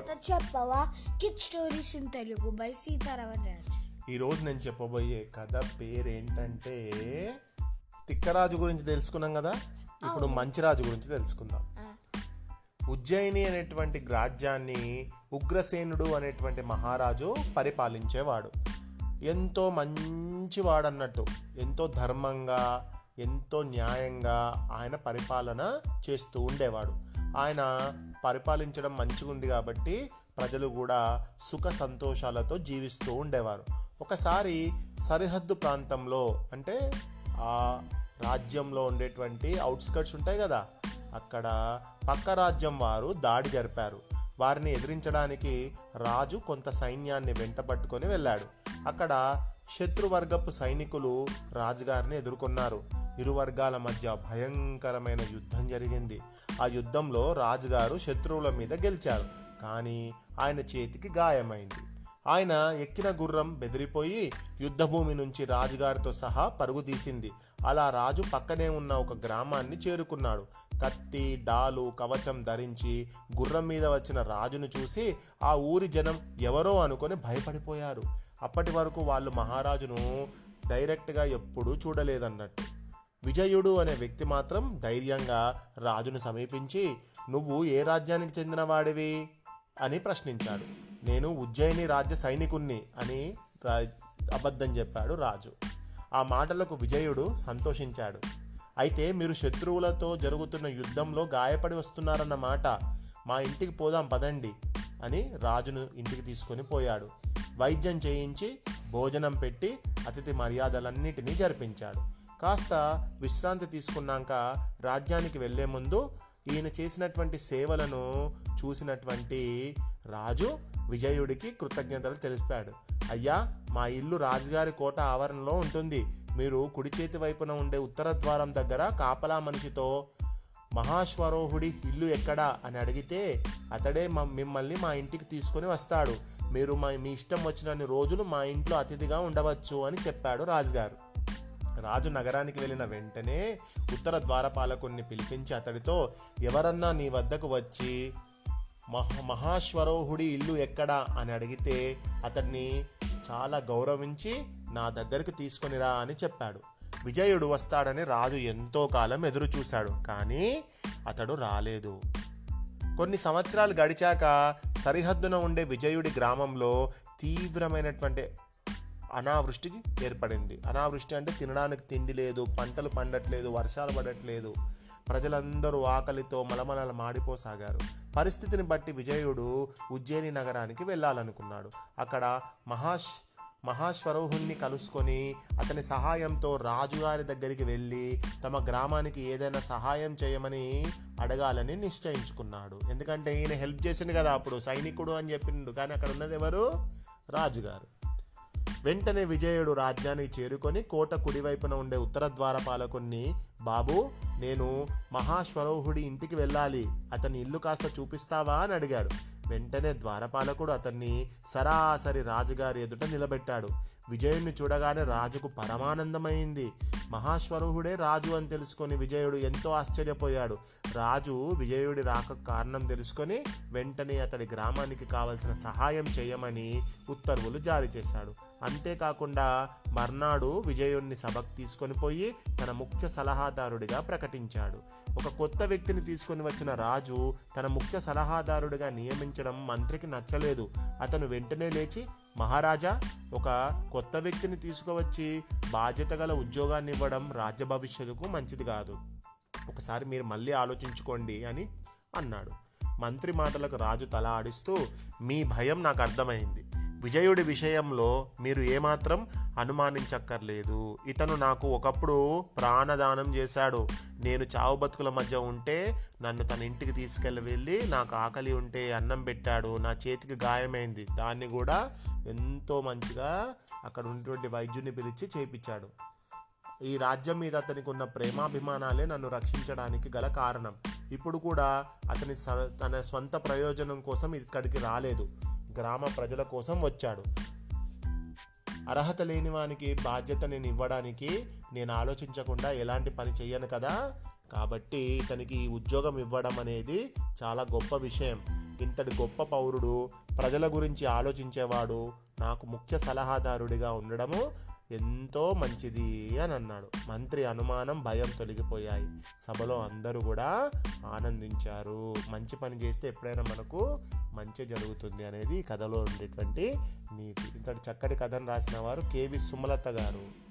కథ చెప్పవా? Kid stories in Telugu by Sitaraman Raju ఈరోజు నేను చెప్పబోయే కథ పేరేంటంటే తిక్కరాజు గురించి తెలుసుకున్నాం కదా? ఇప్పుడు మంచిరాజు గురించి తెలుసుకుందాం. ఉజ్జయిని అనేటువంటి రాజ్యాన్ని ఉగ్రసేనుడు అనేటువంటి మహారాజు పరిపాలించేవాడు. ఎంతో మంచివాడు అన్నట్టు ఎంతో ధర్మంగా ఎంతో న్యాయంగా ఆయన పరిపాలన చేస్తూ ఉండేవాడు. ఆయన పరిపాలించడం మంచిగా ఉంది కాబట్టి ప్రజలు కూడా సుఖ సంతోషాలతో జీవిస్తూ ఉండేవారు. ఒకసారి సరిహద్దు ప్రాంతంలో అంటే ఆ రాజ్యంలో ఉండేటువంటి అవుట్స్కట్స్ ఉంటాయి కదా అక్కడ పక్క రాజ్యం వారు దాడి జరిపారు. వారిని ఎదిరించడానికి రాజు కొంత సైన్యాన్ని వెంటబట్టుకొని వెళ్ళాడు. అక్కడ శత్రువర్గపు సైనికులు రాజుగారిని ఎదుర్కొన్నారు. ఇరు వర్గాల మధ్య భయంకరమైన యుద్ధం జరిగింది. ఆ యుద్ధంలో రాజుగారు శత్రువుల మీద గెలిచారు. కానీ ఆయన చేతికి గాయమైంది. ఆయన ఎక్కిన గుర్రం బెదిరిపోయి యుద్ధభూమి నుంచి రాజుగారితో సహా పరుగు తీసింది. అలా రాజు పక్కనే ఉన్న ఒక గ్రామాన్ని చేరుకున్నాడు. కత్తి డాలు కవచం ధరించి గుర్రం మీద వచ్చిన రాజును చూసి ఆ ఊరి జనం ఎవరో అనుకొని భయపడిపోయారు. అప్పటి వరకు వాళ్ళు మహారాజును డైరెక్ట్గా ఎప్పుడూ చూడలేదన్నట్టు. విజయుడు అనే వ్యక్తి మాత్రం ధైర్యంగా రాజును సమీపించి నువ్వు ఏ రాజ్యానికి చెందినవాడివి? అని ప్రశ్నించాడు. నేను ఉజ్జయిని రాజ్య సైనికుణ్ణి అని రా- అబద్ధం చెప్పాడు రాజు. ఆ మాటలకు విజయుడు సంతోషించాడు. అయితే మీరు శత్రువులతో జరుగుతున్న యుద్ధంలో గాయపడి వస్తున్నారన్న మాట మా ఇంటికి పోదాం పదండి అని రాజును ఇంటికి తీసుకొని పోయాడు. వైద్యం చేయించి భోజనం పెట్టి అతిథి మర్యాదలన్నిటినీ జరిపించాడు. కాస్త విశ్రాంతి తీసుకున్నాక రాజ్యానికి వెళ్ళే ముందు ఈయన చేసినటువంటి సేవలను చూసినటువంటి రాజు విజయుడికి కృతజ్ఞతలు తెలిపాడు. అయ్యా మా ఇల్లు రాజుగారి కోట ఆవరణలో ఉంటుంది. మీరు కుడి చేతి వైపున ఉండే ఉత్తర ద్వారం దగ్గర కాపలా మనిషితో మహాశ్వరోహుడి ఇల్లు ఎక్కడా అని అడిగితే అతడే మ- మిమ్మల్ని మా ఇంటికి తీసుకొని వస్తాడు. మీరు మా మీ ఇష్టం వచ్చినన్ని రోజులు మా ఇంట్లో అతిథిగా ఉండవచ్చు అని చెప్పాడు రాజుగారు. రాజు నగరానికి వెళ్ళిన వెంటనే ఉత్తర ద్వారపాలకుణ్ణి పిలిపించి అతడితో ఎవరన్నా నీ వద్దకు వచ్చి మహ మహాశ్వరోహుడి ఇల్లు ఎక్కడా? అని అడిగితే అతన్ని చాలా గౌరవించి నా దగ్గరికి తీసుకొనిరా అని చెప్పాడు. విజయుడు వస్తాడని రాజు ఎంతో కాలం ఎదురు చూశాడు కానీ అతడు రాలేదు. కొన్ని సంవత్సరాలు గడిచాక సరిహద్దున ఉండే విజయుడి గ్రామంలో తీవ్రమైనటువంటి అనావృష్టి ఏర్పడింది. అనావృష్టి అంటే తినడానికి తిండి లేదు పంటలు పండట్లేదు వర్షాలు పడట్లేదు. ప్రజలందరూ ఆకలితో మలమలలు మాడిపోసాగారు. పరిస్థితిని బట్టి విజయుడు ఉజ్జయిని నగరానికి వెళ్ళాలనుకున్నాడు. అక్కడ మహాష్ మహాశ్వరోహుణ్ణి కలుసుకొని అతని సహాయంతో రాజుగారి దగ్గరికి వెళ్ళి తమ గ్రామానికి ఏదైనా సహాయం చేయమని అడగాలని నిశ్చయించుకున్నాడు. ఎందుకంటే ఈయన హెల్ప్ చేసిండు కదా అప్పుడు సైనికుడు అని చెప్పిండు. కానీ అక్కడ ఉన్నది ఎవరు? రాజుగారు. వెంటనే విజయుడు రాజ్యానికి చేరుకొని కోట కుడివైపున ఉండే ఉత్తర ద్వారపాలకుణ్ణి బాబు నేను మహాశ్వరోహుడి ఇంటికి వెళ్ళాలి. అతని ఇల్లు కాస్త చూపిస్తావా? అని అడిగాడు. వెంటనే ద్వారపాలకుడు అతన్ని సరాసరి రాజుగారి ఎదుట నిలబెట్టాడు. విజయుణ్ణి చూడగానే రాజుకు పరమానందమైంది. మహాస్వరూహుడే రాజు అని తెలుసుకొని విజయుడు ఎంతో ఆశ్చర్యపోయాడు. రాజు విజయుడి రాక కారణం తెలుసుకొని వెంటనే అతడి గ్రామానికి కావలసిన సహాయం చేయమని ఉత్తర్వులు జారీ చేశాడు. అంతేకాకుండా మర్నాడు విజయుణ్ణి సభకు తీసుకొని పోయి తన ముఖ్య సలహాదారుడిగా ప్రకటించాడు. ఒక కొత్త వ్యక్తిని తీసుకొని వచ్చిన రాజు తన ముఖ్య సలహాదారుడిగా నియమించడం మంత్రికి నచ్చలేదు. అతను వెంటనే లేచి మహారాజా ఒక కొత్త వ్యక్తిని తీసుకువచ్చి బాధ్యత గల ఉద్యోగాన్ని ఇవ్వడం రాజ్య భవిష్యత్తుకు మంచిది కాదు. ఒకసారి మీరు మళ్ళీ ఆలోచించుకోండి అని అన్నాడు. మంత్రి మాటలకు రాజు తల ఆడిస్తూ మీ భయం నాకు అర్థమైంది. విజయుడి విషయంలో మీరు ఏమాత్రం అనుమానించక్కర్లేదు. ఇతను నాకు ఒకప్పుడు ప్రాణదానం చేశాడు. నేను చావు బతుకుల మధ్య ఉంటే నన్ను తన ఇంటికి తీసుకెళ్ళి వెళ్ళి నాకు ఆకలి ఉంటే అన్నం పెట్టాడు. నా చేతికి గాయమైంది. దాన్ని కూడా ఎంతో మంచిగా అక్కడ ఉన్నటువంటి వైద్యుని పిలిచి చేపించాడు. ఈ రాజ్యం మీద అతనికి ఉన్న ప్రేమాభిమానాలే నన్ను రక్షించడానికి గల కారణం. ఇప్పుడు కూడా అతని స- తన స్వంత ప్రయోజనం కోసం ఇక్కడికి రాలేదు. గ్రామ ప్రజల కోసం వచ్చాడు. అర్హత లేని వానికి బాధ్యత నేను ఇవ్వడానికి నేను ఆలోచించకుండా ఎలాంటి పని చెయ్యను కదా? కాబట్టి ఇతనికి ఈ ఉద్యోగం ఇవ్వడం అనేది చాలా గొప్ప విషయం. ఇంతటి గొప్ప పౌరుడు ప్రజల గురించి ఆలోచించేవాడు నాకు ముఖ్య సలహాదారుడిగా ఉండడము ఎంతో మంచిది అని అన్నాడు. మంత్రి అనుమానం భయం తొలగిపోయాయి. సభలో అందరూ కూడా ఆనందించారు. మంచి పని చేస్తే ఎప్పుడైనా మనకు మంచి జరుగుతుంది అనేది కథలో ఉండేటువంటి నీతి. ఇంతటి చక్కటి కథను రాసిన వారు కేవి సుమలత గారు.